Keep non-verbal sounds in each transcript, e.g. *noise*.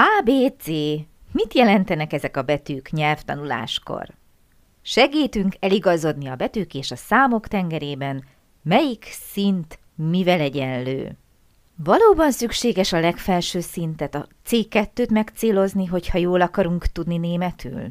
A, B, C. Mit jelentenek ezek a betűk nyelvtanuláskor? Segítünk eligazodni a betűk és a számok tengerében, melyik szint mivel egyenlő. Valóban szükséges a legfelső szintet, a C2-t megcélozni, hogyha jól akarunk tudni németül?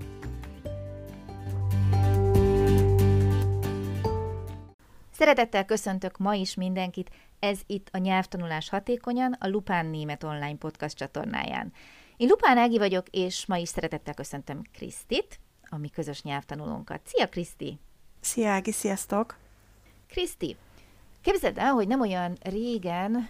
Szeretettel köszöntök ma is mindenkit, ez itt a Nyelvtanulás Hatékonyan, a Lupán Német Online Podcast csatornáján. Én Lupán Ági vagyok, és ma is szeretettel köszöntöm Krisztit, a mi közös nyelvtanulónkat. Szia, Kriszti! Szia, Ági, sziasztok! Kriszti, képzeld el, hogy nem olyan régen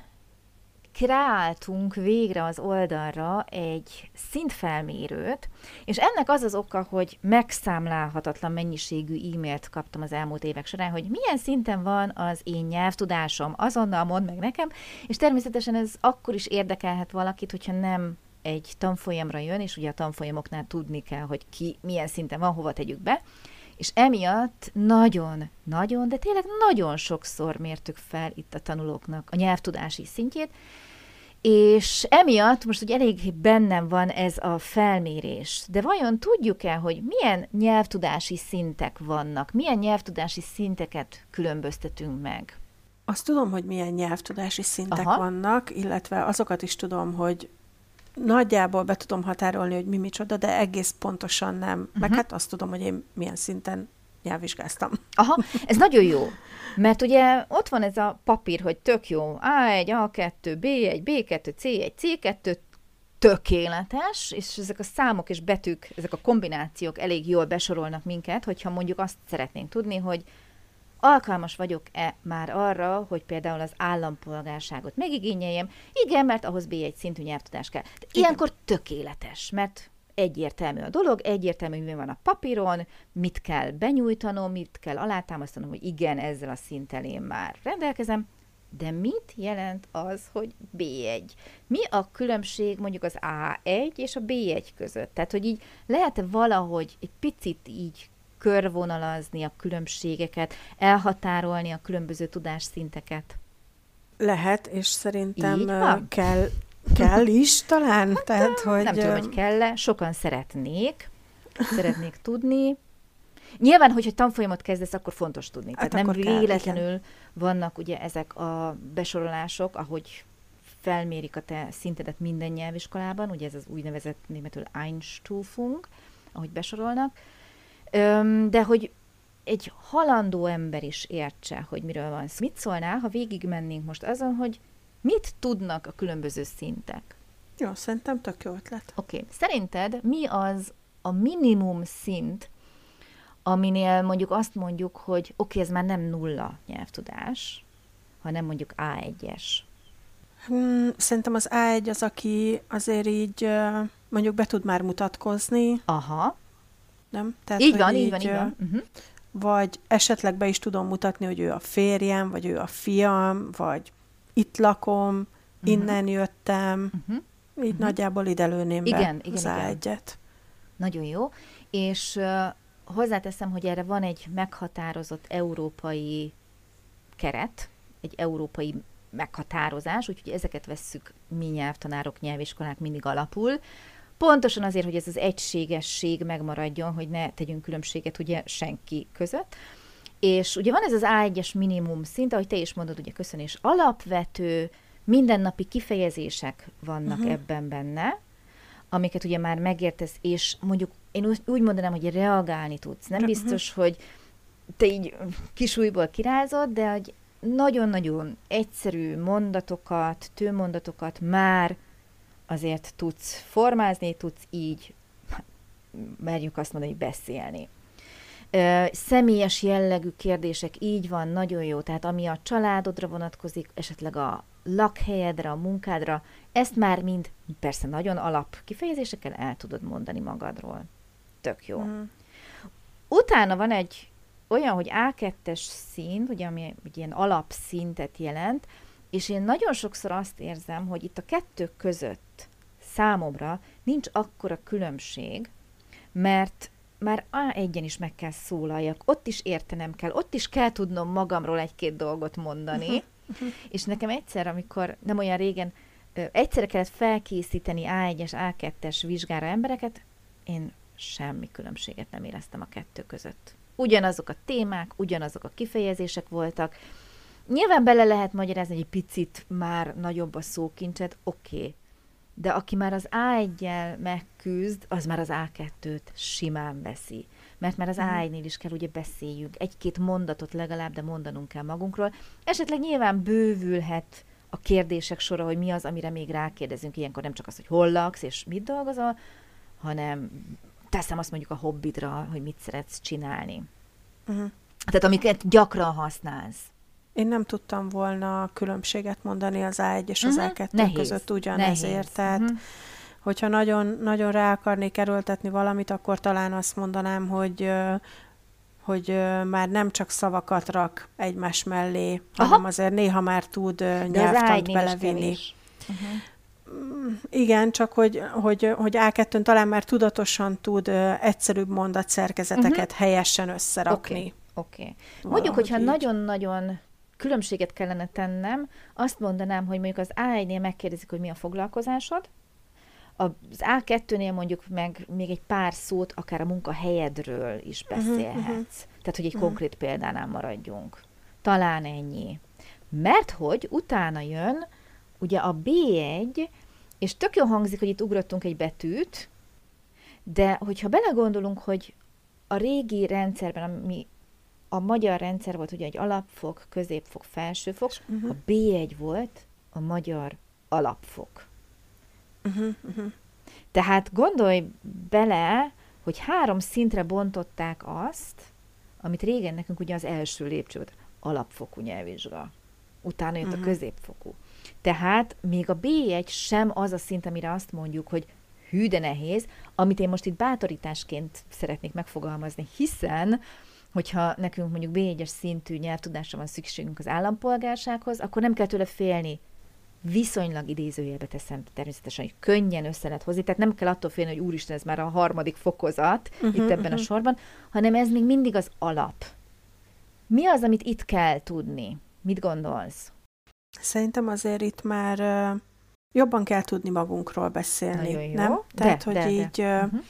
kreáltunk végre az oldalra egy szintfelmérőt, és ennek az az oka, hogy megszámlálhatatlan mennyiségű e-mailt kaptam az elmúlt évek során, hogy milyen szinten van az én nyelvtudásom, azonnal mond meg nekem, és természetesen ez akkor is érdekelhet valakit, hogyha nem egy tanfolyamra jön, és ugye a tanfolyamoknál tudni kell, hogy ki milyen szinten van, hova tegyük be, és emiatt nagyon, nagyon, de tényleg nagyon sokszor mértük fel itt a tanulóknak a nyelvtudási szintjét, és emiatt most ugye elég bennem van ez a felmérés. De vajon tudjuk-e, hogy milyen nyelvtudási szintek vannak? Milyen nyelvtudási szinteket különböztetünk meg? Azt tudom, hogy milyen nyelvtudási szintek Aha. vannak, illetve azokat is tudom, hogy nagyjából be tudom határolni, hogy mi micsoda, de egész pontosan nem. Uh-huh. Meg hát azt tudom, hogy én milyen szinten nyelvvizsgáztam. Aha, ez nagyon jó. Mert ugye ott van ez a papír, hogy tök jó, A1, A2, B1, B2, C1, C2, tökéletes, és ezek a számok és betűk, ezek a kombinációk elég jól besorolnak minket, hogyha mondjuk azt szeretnénk tudni, hogy alkalmas vagyok-e már arra, hogy például az állampolgárságot megigényeljem? Igen, mert ahhoz B1 szintű nyelvtudás kell. De ilyenkor tökéletes, mert egyértelmű a dolog, egyértelmű, mi van a papíron, mit kell benyújtanom, mit kell alátámasztanom, hogy igen, ezzel a szinttel én már rendelkezem, de mit jelent az, hogy B1? Mi a különbség mondjuk az A1 és a B1 között? Tehát, hogy így lehet valahogy egy picit így körvonalazni a különbségeket, elhatárolni a különböző tudásszinteket? Lehet, és szerintem kell, kell is talán. Hát, Tehát, hogy... Nem tudom, hogy kell-e. Sokan szeretnék, szeretnék tudni. Nyilván, hogyha tanfolyamot kezdesz, akkor fontos tudni. Hát Tehát nem véletlenül kell, vannak ugye ezek a besorolások, ahogy felmérik a te szintedet minden nyelviskolában, ugye ez az úgynevezett németül Einstufung, ahogy besorolnak, de hogy egy halandó ember is értse, hogy miről van szó. Mit szólnál, ha végigmennénk most azon, hogy mit tudnak a különböző szintek? Jó, szerintem tök jó ötlet. Oké, okay. szerinted mi az a minimum szint, aminél mondjuk azt mondjuk, hogy oké, okay, ez már nem nulla nyelvtudás, hanem mondjuk A1-es? Hmm, szerintem az A1 az, aki azért így mondjuk be tud már mutatkozni. Aha nem? Tehát, így van, így, így van, így van. Uh-huh. Vagy esetleg be is tudom mutatni, hogy ő a férjem, vagy ő a fiam, vagy itt lakom, uh-huh. innen jöttem. Uh-huh. Így uh-huh. nagyjából ide lőném igen, be igen, az igen. egyet. Nagyon jó. És uh, hozzáteszem, hogy erre van egy meghatározott európai keret, egy európai meghatározás, úgyhogy ezeket vesszük mi nyelvtanárok, nyelviskolák mindig alapul, Pontosan azért, hogy ez az egységesség megmaradjon, hogy ne tegyünk különbséget ugye senki között. És ugye van ez az A1-es minimum szint, ahogy te is mondod, ugye köszönés alapvető, mindennapi kifejezések vannak uh-huh. ebben benne, amiket ugye már megértesz, és mondjuk én úgy mondanám, hogy reagálni tudsz. Nem uh-huh. biztos, hogy te így kisújból kirázod, de hogy nagyon-nagyon egyszerű mondatokat, tőmondatokat már azért tudsz formázni, tudsz így, merjük azt mondani, beszélni. Személyes jellegű kérdések, így van, nagyon jó. Tehát ami a családodra vonatkozik, esetleg a lakhelyedre, a munkádra, ezt már mind persze nagyon alap kifejezésekkel el tudod mondani magadról. Tök jó. Mm. Utána van egy olyan, hogy A2-es szín, ugye, ami egy ilyen alapszintet jelent, és én nagyon sokszor azt érzem, hogy itt a kettő között számomra nincs akkora különbség, mert már A1-en is meg kell szólaljak, ott is értenem kell, ott is kell tudnom magamról egy-két dolgot mondani, uh-huh. *laughs* Uh-huh. és nekem egyszer, amikor nem olyan régen, egyszerre kellett felkészíteni A1-es, A2-es vizsgára embereket, én semmi különbséget nem éreztem a kettő között. Ugyanazok a témák, ugyanazok a kifejezések voltak. Nyilván bele lehet magyarázni, hogy egy picit már nagyobb a szókincset, oké. Okay. De aki már az A1-jel megküzd, az már az A2-t simán veszi. Mert már az mm. A1-nél is kell ugye beszéljünk. Egy-két mondatot legalább, de mondanunk kell magunkról. Esetleg nyilván bővülhet a kérdések sora, hogy mi az, amire még rákérdezünk. Ilyenkor nem csak az, hogy hol laksz és mit dolgozol, hanem teszem azt mondjuk a hobbidra, hogy mit szeretsz csinálni. Uh-huh. Tehát amiket gyakran használsz. Én nem tudtam volna különbséget mondani az A1 és az uh-huh. A2 Nehéz. között ugyanezért. Nehéz. Tehát, uh-huh. hogyha nagyon, nagyon rá akarnék erőltetni valamit, akkor talán azt mondanám, hogy hogy már nem csak szavakat rak egymás mellé, Aha. hanem azért néha már tud nyelvtant belevinni. Uh-huh. Igen, csak hogy, hogy, hogy A2-n talán már tudatosan tud egyszerűbb mondatszerkezeteket uh-huh. helyesen összerakni. Oké. Okay. Okay. Mondjuk, hogyha nagyon-nagyon különbséget kellene tennem, azt mondanám, hogy mondjuk az A1-nél megkérdezik, hogy mi a foglalkozásod, az A2-nél mondjuk meg még egy pár szót akár a munkahelyedről is mhm, beszélhetsz. Uh-huh, Tehát, hogy egy uh-huh. konkrét példánál maradjunk. Talán ennyi. Mert hogy utána jön ugye a B1, és tök jó hangzik, hogy itt ugrottunk egy betűt, de hogyha belegondolunk, hogy a régi rendszerben, ami a magyar rendszer volt ugye egy alapfok, középfok, felsőfok, uh-huh. a B1 volt a magyar alapfok. Uh-huh, uh-huh. Tehát gondolj bele, hogy három szintre bontották azt, amit régen nekünk ugye az első lépcső alapfokú nyelvvizsga. Utána jött uh-huh. a középfokú. Tehát még a B1 sem az a szint, amire azt mondjuk, hogy hű, de nehéz, amit én most itt bátorításként szeretnék megfogalmazni, hiszen hogyha nekünk mondjuk B1-es szintű nyelvtudásra van szükségünk az állampolgársághoz, akkor nem kell tőle félni. Viszonylag idézőjelbe teszem természetesen, hogy könnyen össze lehet hozni, tehát nem kell attól félni, hogy úristen, ez már a harmadik fokozat uh-huh, itt ebben uh-huh. a sorban, hanem ez még mindig az alap. Mi az, amit itt kell tudni? Mit gondolsz? Szerintem azért itt már uh, jobban kell tudni magunkról beszélni, Nagyon jó. nem? Tehát, de, hogy de, így de. Uh, uh-huh.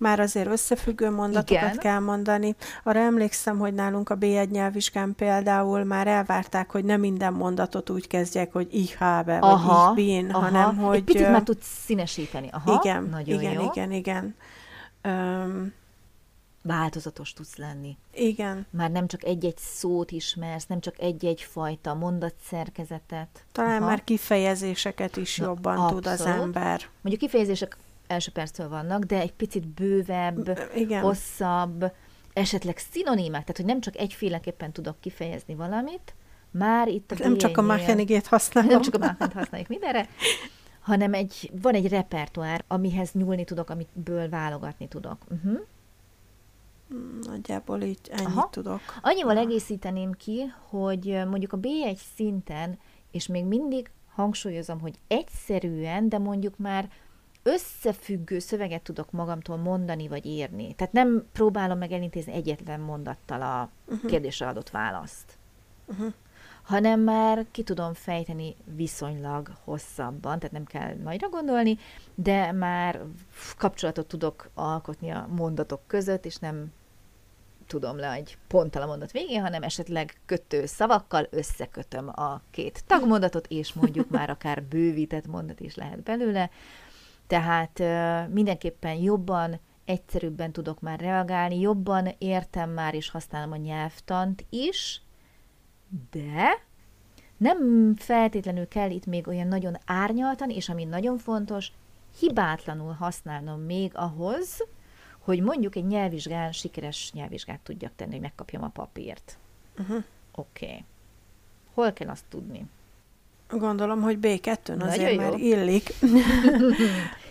Már azért összefüggő mondatokat Igen. kell mondani. Arra emlékszem, hogy nálunk a B1 nyelvvizsgán például már elvárták, hogy nem minden mondatot úgy kezdjek, hogy ich habe, aha, vagy ich bin, aha. hanem hogy... Egy picit már tudsz színesíteni. Aha, igen, nagyon igen, jó. igen, igen. Um, változatos tudsz lenni. Igen. Már nem csak egy-egy szót ismersz, nem csak egy-egy fajta mondatszerkezetet. Talán Aha. már kifejezéseket is Na, jobban abszolút. tud az ember. Mondjuk kifejezések első perctől vannak, de egy picit bővebb, Igen. hosszabb, esetleg szinonímák, tehát hogy nem csak egyféleképpen tudok kifejezni valamit, már itt a Nem csak a Machenigét használom. Nem csak a Machenit használjuk mindenre, hanem egy, van egy repertoár, amihez nyúlni tudok, amitből válogatni tudok. Uh-huh. Nagyjából így ennyit Aha. tudok. Annyival egészíteném ki, hogy mondjuk a B1 szinten, és még mindig hangsúlyozom, hogy egyszerűen, de mondjuk már összefüggő szöveget tudok magamtól mondani vagy írni. Tehát nem próbálom meg elintézni egyetlen mondattal a uh-huh. kérdésre adott választ. Uh-huh. Hanem már ki tudom fejteni viszonylag hosszabban, tehát nem kell nagyra gondolni, de már kapcsolatot tudok alkotni a mondatok között, és nem tudom le egy ponttal a mondat végén, hanem esetleg kötő szavakkal összekötöm a két tagmondatot, és mondjuk *laughs* már akár bővített mondat is lehet belőle. Tehát mindenképpen jobban, egyszerűbben tudok már reagálni, jobban értem már és használom a nyelvtant is, de nem feltétlenül kell itt még olyan nagyon árnyaltan, és ami nagyon fontos, hibátlanul használnom még ahhoz, hogy mondjuk egy nyelvvizsgán sikeres nyelvvizsgát tudjak tenni, hogy megkapjam a papírt. Uh-huh. Oké. Okay. Hol kell azt tudni? Gondolom, hogy B2-n azért már illik. *laughs*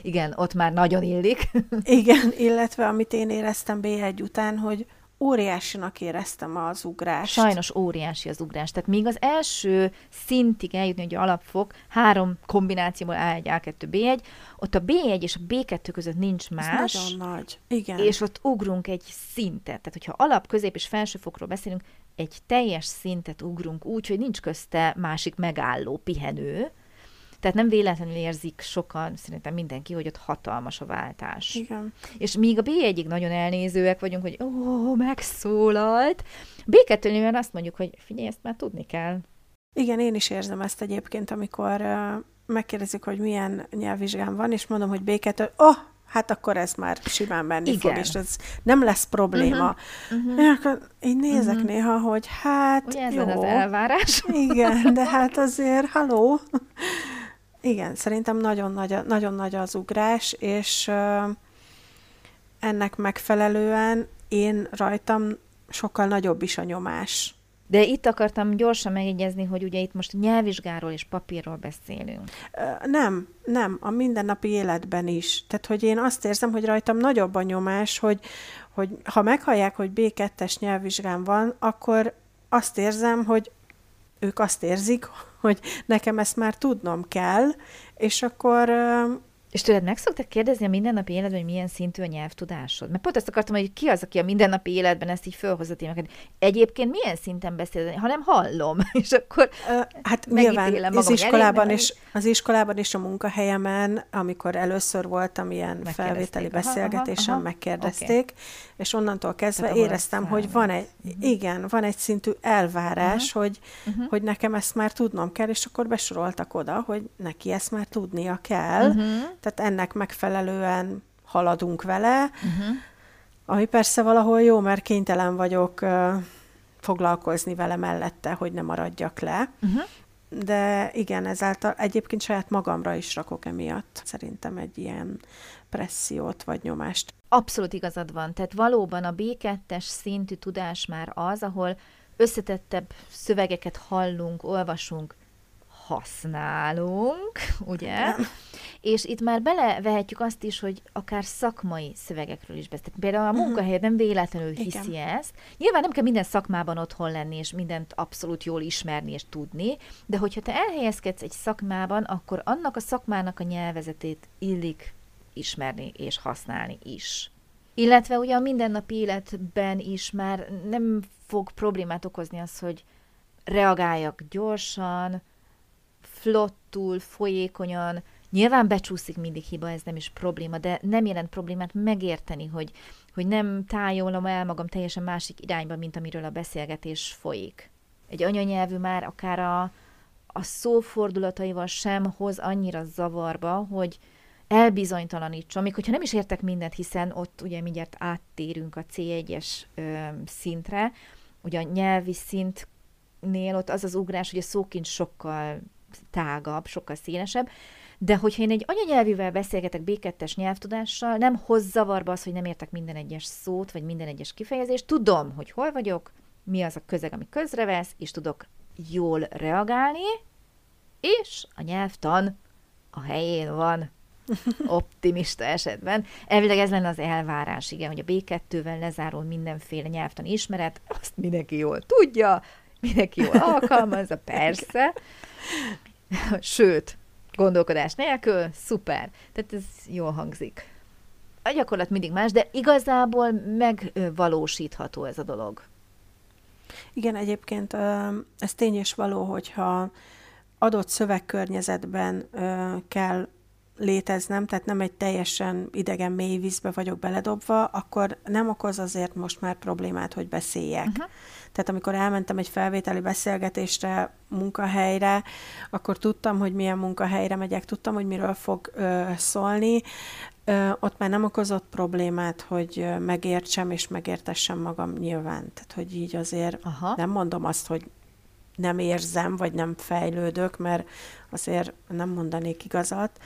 Igen, ott már nagyon illik. *laughs* Igen, illetve amit én éreztem B1 után, hogy óriásinak éreztem az ugrást. Sajnos óriási az ugrás. Tehát még az első szintig eljutni, hogy alapfok, három kombinációból A1, A2, B1, ott a B1 és a B2 között nincs más. Ez nagyon nagy. Igen. És ott ugrunk egy szintet. Tehát, hogyha alap, közép és felsőfokról beszélünk, egy teljes szintet ugrunk úgy, hogy nincs közte másik megálló, pihenő, tehát nem véletlenül érzik sokan, szerintem mindenki, hogy ott hatalmas a váltás. Igen. És míg a B1-ig nagyon elnézőek vagyunk, hogy ó, megszólalt, B2-nél azt mondjuk, hogy figyelj, ezt már tudni kell. Igen, én is érzem ezt egyébként, amikor uh, megkérdezik, hogy milyen nyelvvizsgám van, és mondom, hogy B2, oh, hát akkor ez már simán menni Igen. fog, és ez nem lesz probléma. Uh-huh. Uh-huh. Én, akkor én nézek uh-huh. néha, hogy hát Ugye ez jó. az elvárás? *laughs* Igen, de *laughs* hát azért, haló. Igen, szerintem nagyon nagy, nagyon nagy az ugrás, és uh, ennek megfelelően én rajtam sokkal nagyobb is a nyomás. De itt akartam gyorsan megjegyezni, hogy ugye itt most nyelvvizsgáról és papírról beszélünk. Nem, nem, a mindennapi életben is. Tehát, hogy én azt érzem, hogy rajtam nagyobb a nyomás, hogy, hogy ha meghallják, hogy B2-es nyelvvizsgám van, akkor azt érzem, hogy ők azt érzik, hogy nekem ezt már tudnom kell, és akkor és tőled meg szoktak kérdezni a mindennapi életben, hogy milyen szintű a nyelvtudásod? Mert pont azt akartam, hogy ki az, aki a mindennapi életben ezt így fölhozza témákat. Egyébként milyen szinten beszél, hanem hallom, *laughs* és akkor uh, Hát nyilván magam, az iskolában, elég, és, az iskolában és a munkahelyemen, amikor először voltam ilyen felvételi beszélgetésen, aha, aha, megkérdezték, okay. és onnantól kezdve Tehát éreztem, hogy van egy, uh-huh. igen, van egy szintű elvárás, uh-huh. Hogy, uh-huh. hogy nekem ezt már tudnom kell, és akkor besoroltak oda, hogy neki ezt már tudnia kell, uh-huh tehát ennek megfelelően haladunk vele, uh-huh. ami persze valahol jó, mert kénytelen vagyok uh, foglalkozni vele mellette, hogy ne maradjak le. Uh-huh. De igen, ezáltal egyébként saját magamra is rakok emiatt szerintem egy ilyen pressziót vagy nyomást. Abszolút igazad van. Tehát valóban a B2-es szintű tudás már az, ahol összetettebb szövegeket hallunk, olvasunk, használunk, ugye? Nem. És itt már belevehetjük azt is, hogy akár szakmai szövegekről is beszélünk. Például a mhm. munkahelyed nem véletlenül hiszi Igen. ezt. Nyilván nem kell minden szakmában otthon lenni, és mindent abszolút jól ismerni és tudni, de hogyha te elhelyezkedsz egy szakmában, akkor annak a szakmának a nyelvezetét illik ismerni és használni is. Illetve ugye a mindennapi életben is már nem fog problémát okozni az, hogy reagáljak gyorsan, flottul, folyékonyan, Nyilván becsúszik mindig hiba, ez nem is probléma, de nem jelent problémát megérteni, hogy, hogy nem tájolom el magam teljesen másik irányba, mint amiről a beszélgetés folyik. Egy anyanyelvű már akár a, a szófordulataival sem hoz annyira zavarba, hogy elbizonytalanítson, még hogyha nem is értek mindent, hiszen ott ugye mindjárt áttérünk a C1-es ö, szintre, ugye a nyelvi szintnél ott az az ugrás, hogy a szókincs sokkal tágabb, sokkal színesebb, de hogyha én egy anyanyelvűvel beszélgetek B2-es nyelvtudással, nem hoz zavarba az, hogy nem értek minden egyes szót, vagy minden egyes kifejezést. Tudom, hogy hol vagyok, mi az a közeg, ami közrevesz, és tudok jól reagálni, és a nyelvtan a helyén van *laughs* optimista esetben. Elvileg ez lenne az elvárás, igen, hogy a B2-vel lezárul mindenféle nyelvtan ismeret, azt mindenki jól tudja, mindenki jól alkalmazza, persze. Sőt, gondolkodás nélkül, szuper. Tehát ez jól hangzik. A gyakorlat mindig más, de igazából megvalósítható ez a dolog. Igen, egyébként ez tény és való, hogyha adott szövegkörnyezetben kell léteznem, tehát nem egy teljesen idegen mély vízbe vagyok beledobva, akkor nem okoz azért most már problémát, hogy beszéljek. Uh-huh. Tehát amikor elmentem egy felvételi beszélgetésre, munkahelyre, akkor tudtam, hogy milyen munkahelyre megyek, tudtam, hogy miről fog ö, szólni. Ö, ott már nem okozott problémát, hogy megértsem és megértessem magam nyilván. Tehát, hogy így azért Aha. nem mondom azt, hogy nem érzem, vagy nem fejlődök, mert azért nem mondanék igazat,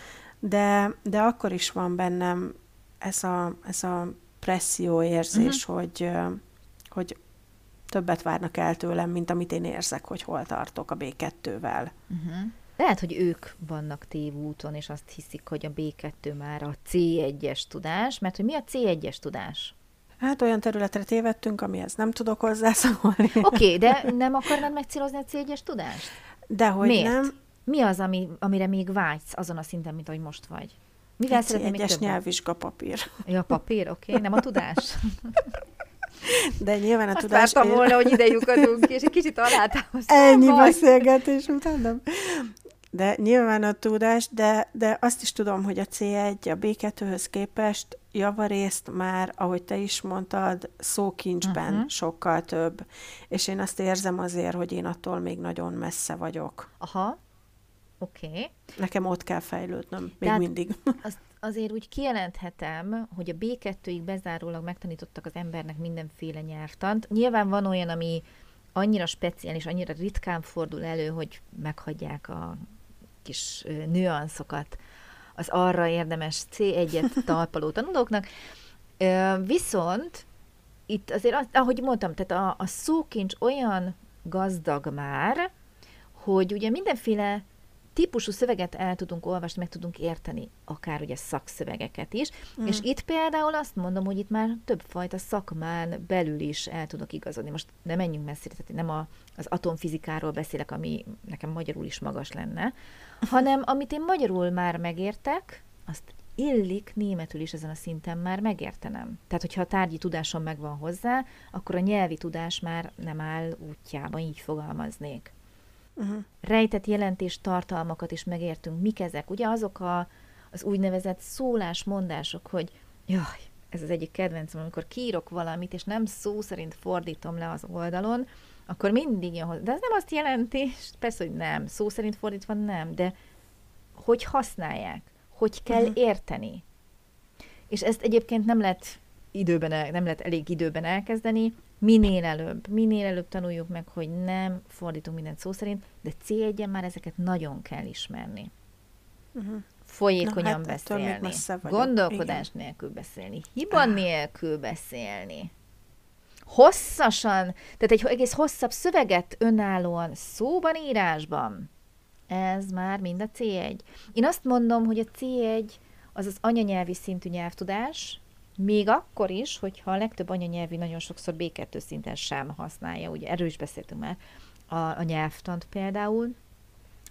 de, de akkor is van bennem ez a, ez a presszió érzés, uh-huh. hogy, hogy többet várnak el tőlem, mint amit én érzek, hogy hol tartok a B2-vel. Uh-huh. Lehet, hogy ők vannak tévúton, és azt hiszik, hogy a B2 már a C1-es tudás, mert hogy mi a C1-es tudás? Hát olyan területre tévedtünk, amihez nem tudok hozzászólni. Oké, okay, de *laughs* nem akarnád megcélozni a C1-es tudást? Dehogy Miért? nem. Mi az, ami, amire még vágysz azon a szinten, mint ahogy most vagy? Mivel Egy szeretnél még nyelvvizsga papír. Ja, papír, oké, okay. nem a tudás. De nyilván a Azt tudás... Azt ér... volna, hogy ide lyukadunk, és egy kicsit alátámasztom. Ennyi beszélgetés után nem. De nyilván a tudás, de, de azt is tudom, hogy a C1 a B2-höz képest javarészt már, ahogy te is mondtad, szókincsben uh-huh. sokkal több. És én azt érzem azért, hogy én attól még nagyon messze vagyok. Aha, oké. Okay. Nekem ott kell fejlődnöm, még Tehát mindig. *laughs* Azt azért úgy kijelenthetem, hogy a B2-ig bezárólag megtanítottak az embernek mindenféle nyelvtant. Nyilván van olyan, ami annyira speciális, annyira ritkán fordul elő, hogy meghagyják a kis nüanszokat az arra érdemes C1-et *laughs* talpaló tanulóknak. Viszont itt azért, ahogy mondtam, tehát a, a szókincs olyan gazdag már, hogy ugye mindenféle típusú szöveget el tudunk olvasni, meg tudunk érteni, akár ugye szakszövegeket is. Mm. És itt például azt mondom, hogy itt már többfajta szakmán belül is el tudok igazodni. Most nem menjünk messzire, tehát nem a, az atomfizikáról beszélek, ami nekem magyarul is magas lenne, hanem amit én magyarul már megértek, azt illik németül is ezen a szinten már megértenem. Tehát, hogyha a tárgyi tudásom megvan hozzá, akkor a nyelvi tudás már nem áll útjában, így fogalmaznék uh-huh. rejtett jelentés tartalmakat is megértünk. Mik ezek? Ugye azok a, az úgynevezett szólásmondások, hogy jaj, ez az egyik kedvencem, amikor kírok valamit, és nem szó szerint fordítom le az oldalon, akkor mindig jön hozzá. De ez nem azt jelenti, persze, hogy nem, szó szerint fordítva nem, de hogy használják, hogy kell uh-huh. érteni. És ezt egyébként nem lehet időben, el, nem lehet elég időben elkezdeni, minél előbb, minél előbb tanuljuk meg, hogy nem fordítunk mindent szó szerint, de C1-en már ezeket nagyon kell ismerni. Uh-huh. Folyékonyan Na, hát beszélni, gondolkodás Igen. nélkül beszélni, hiba ah. nélkül beszélni, hosszasan, tehát egy egész hosszabb szöveget önállóan szóban, írásban. Ez már mind a C1. Én azt mondom, hogy a C1 az az anyanyelvi szintű nyelvtudás, még akkor is, hogyha a legtöbb anyanyelvi nagyon sokszor B2 szinten sem használja, ugye erről is beszéltünk már, a, a nyelvtant például,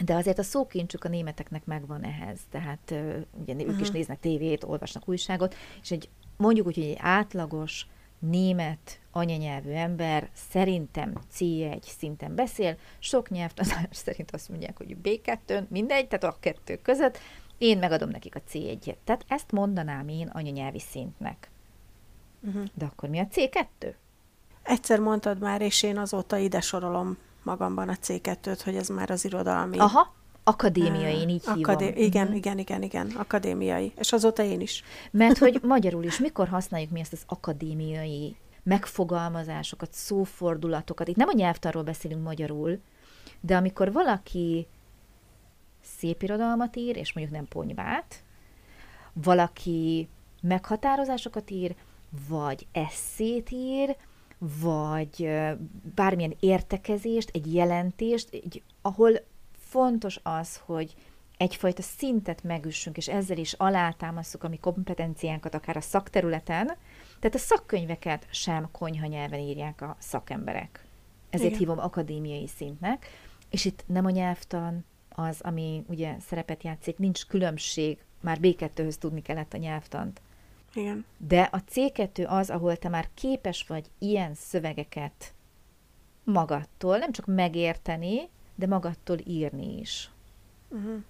de azért a szókincsük a németeknek megvan ehhez, tehát ugye ők is néznek tévét, olvasnak újságot, és egy mondjuk úgy, hogy egy átlagos német anyanyelvű ember szerintem C1 szinten beszél, sok nyelvtanár *laughs* szerint azt mondják, hogy B2, mindegy, tehát a kettő között, én megadom nekik a C1-et. Tehát ezt mondanám én anyanyelvi szintnek. Uh-huh. De akkor mi a C2? Egyszer mondtad már, és én azóta ide sorolom magamban a C2-t, hogy ez már az irodalmi. Aha, akadémiai, én így Akadé- hívom. Igen, uh-huh. igen, igen, igen, akadémiai. És azóta én is. Mert hogy *laughs* magyarul is, mikor használjuk mi ezt az akadémiai megfogalmazásokat, szófordulatokat. Itt nem a nyelvtarról beszélünk magyarul, de amikor valaki szép irodalmat ír, és mondjuk nem ponyvát, valaki meghatározásokat ír, vagy eszét ír, vagy bármilyen értekezést, egy jelentést, egy, ahol fontos az, hogy egyfajta szintet megüssünk, és ezzel is alátámasztjuk a mi kompetenciánkat akár a szakterületen, tehát a szakkönyveket sem konyha nyelven írják a szakemberek. Ezért Igen. hívom akadémiai szintnek, és itt nem a nyelvtan, az, ami ugye szerepet játszik, nincs különbség, már B2-höz tudni kellett a nyelvtant. Igen. De a C2 az, ahol te már képes vagy ilyen szövegeket magadtól, nem csak megérteni, de magadtól írni is. Uh-huh.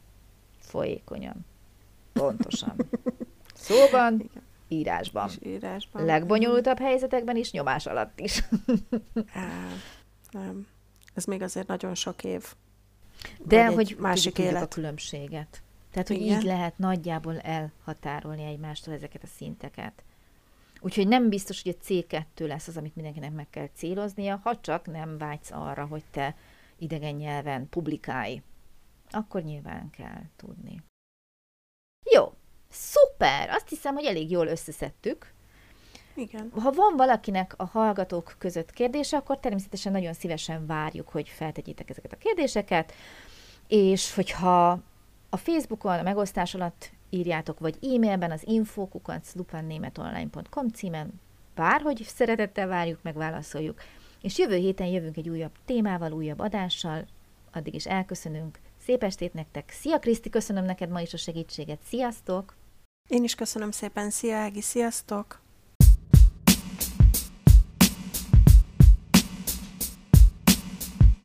Folyékonyan. Pontosan. Szóban, Igen. írásban. És írásban. Legbonyolultabb helyzetekben is, nyomás alatt is. *laughs* Nem. Ez még azért nagyon sok év. De hogy másik élet. a különbséget. Tehát, hogy Igen. így lehet nagyjából elhatárolni egymástól ezeket a szinteket. Úgyhogy nem biztos, hogy a C2 lesz az, amit mindenkinek meg kell céloznia, ha csak nem vágysz arra, hogy te idegen nyelven publikálj. Akkor nyilván kell tudni. Jó, szuper! Azt hiszem, hogy elég jól összeszedtük. Igen. Ha van valakinek a hallgatók között kérdése, akkor természetesen nagyon szívesen várjuk, hogy feltegyétek ezeket a kérdéseket, és hogyha a Facebookon a megosztás alatt írjátok, vagy e-mailben az infókukat lupannémetonline.com címen, bárhogy szeretettel várjuk, megválaszoljuk. És jövő héten jövünk egy újabb témával, újabb adással, addig is elköszönünk. Szép estét nektek! Szia Kriszti, köszönöm neked ma is a segítséget. Sziasztok! Én is köszönöm szépen. Szia Ági, sziasztok!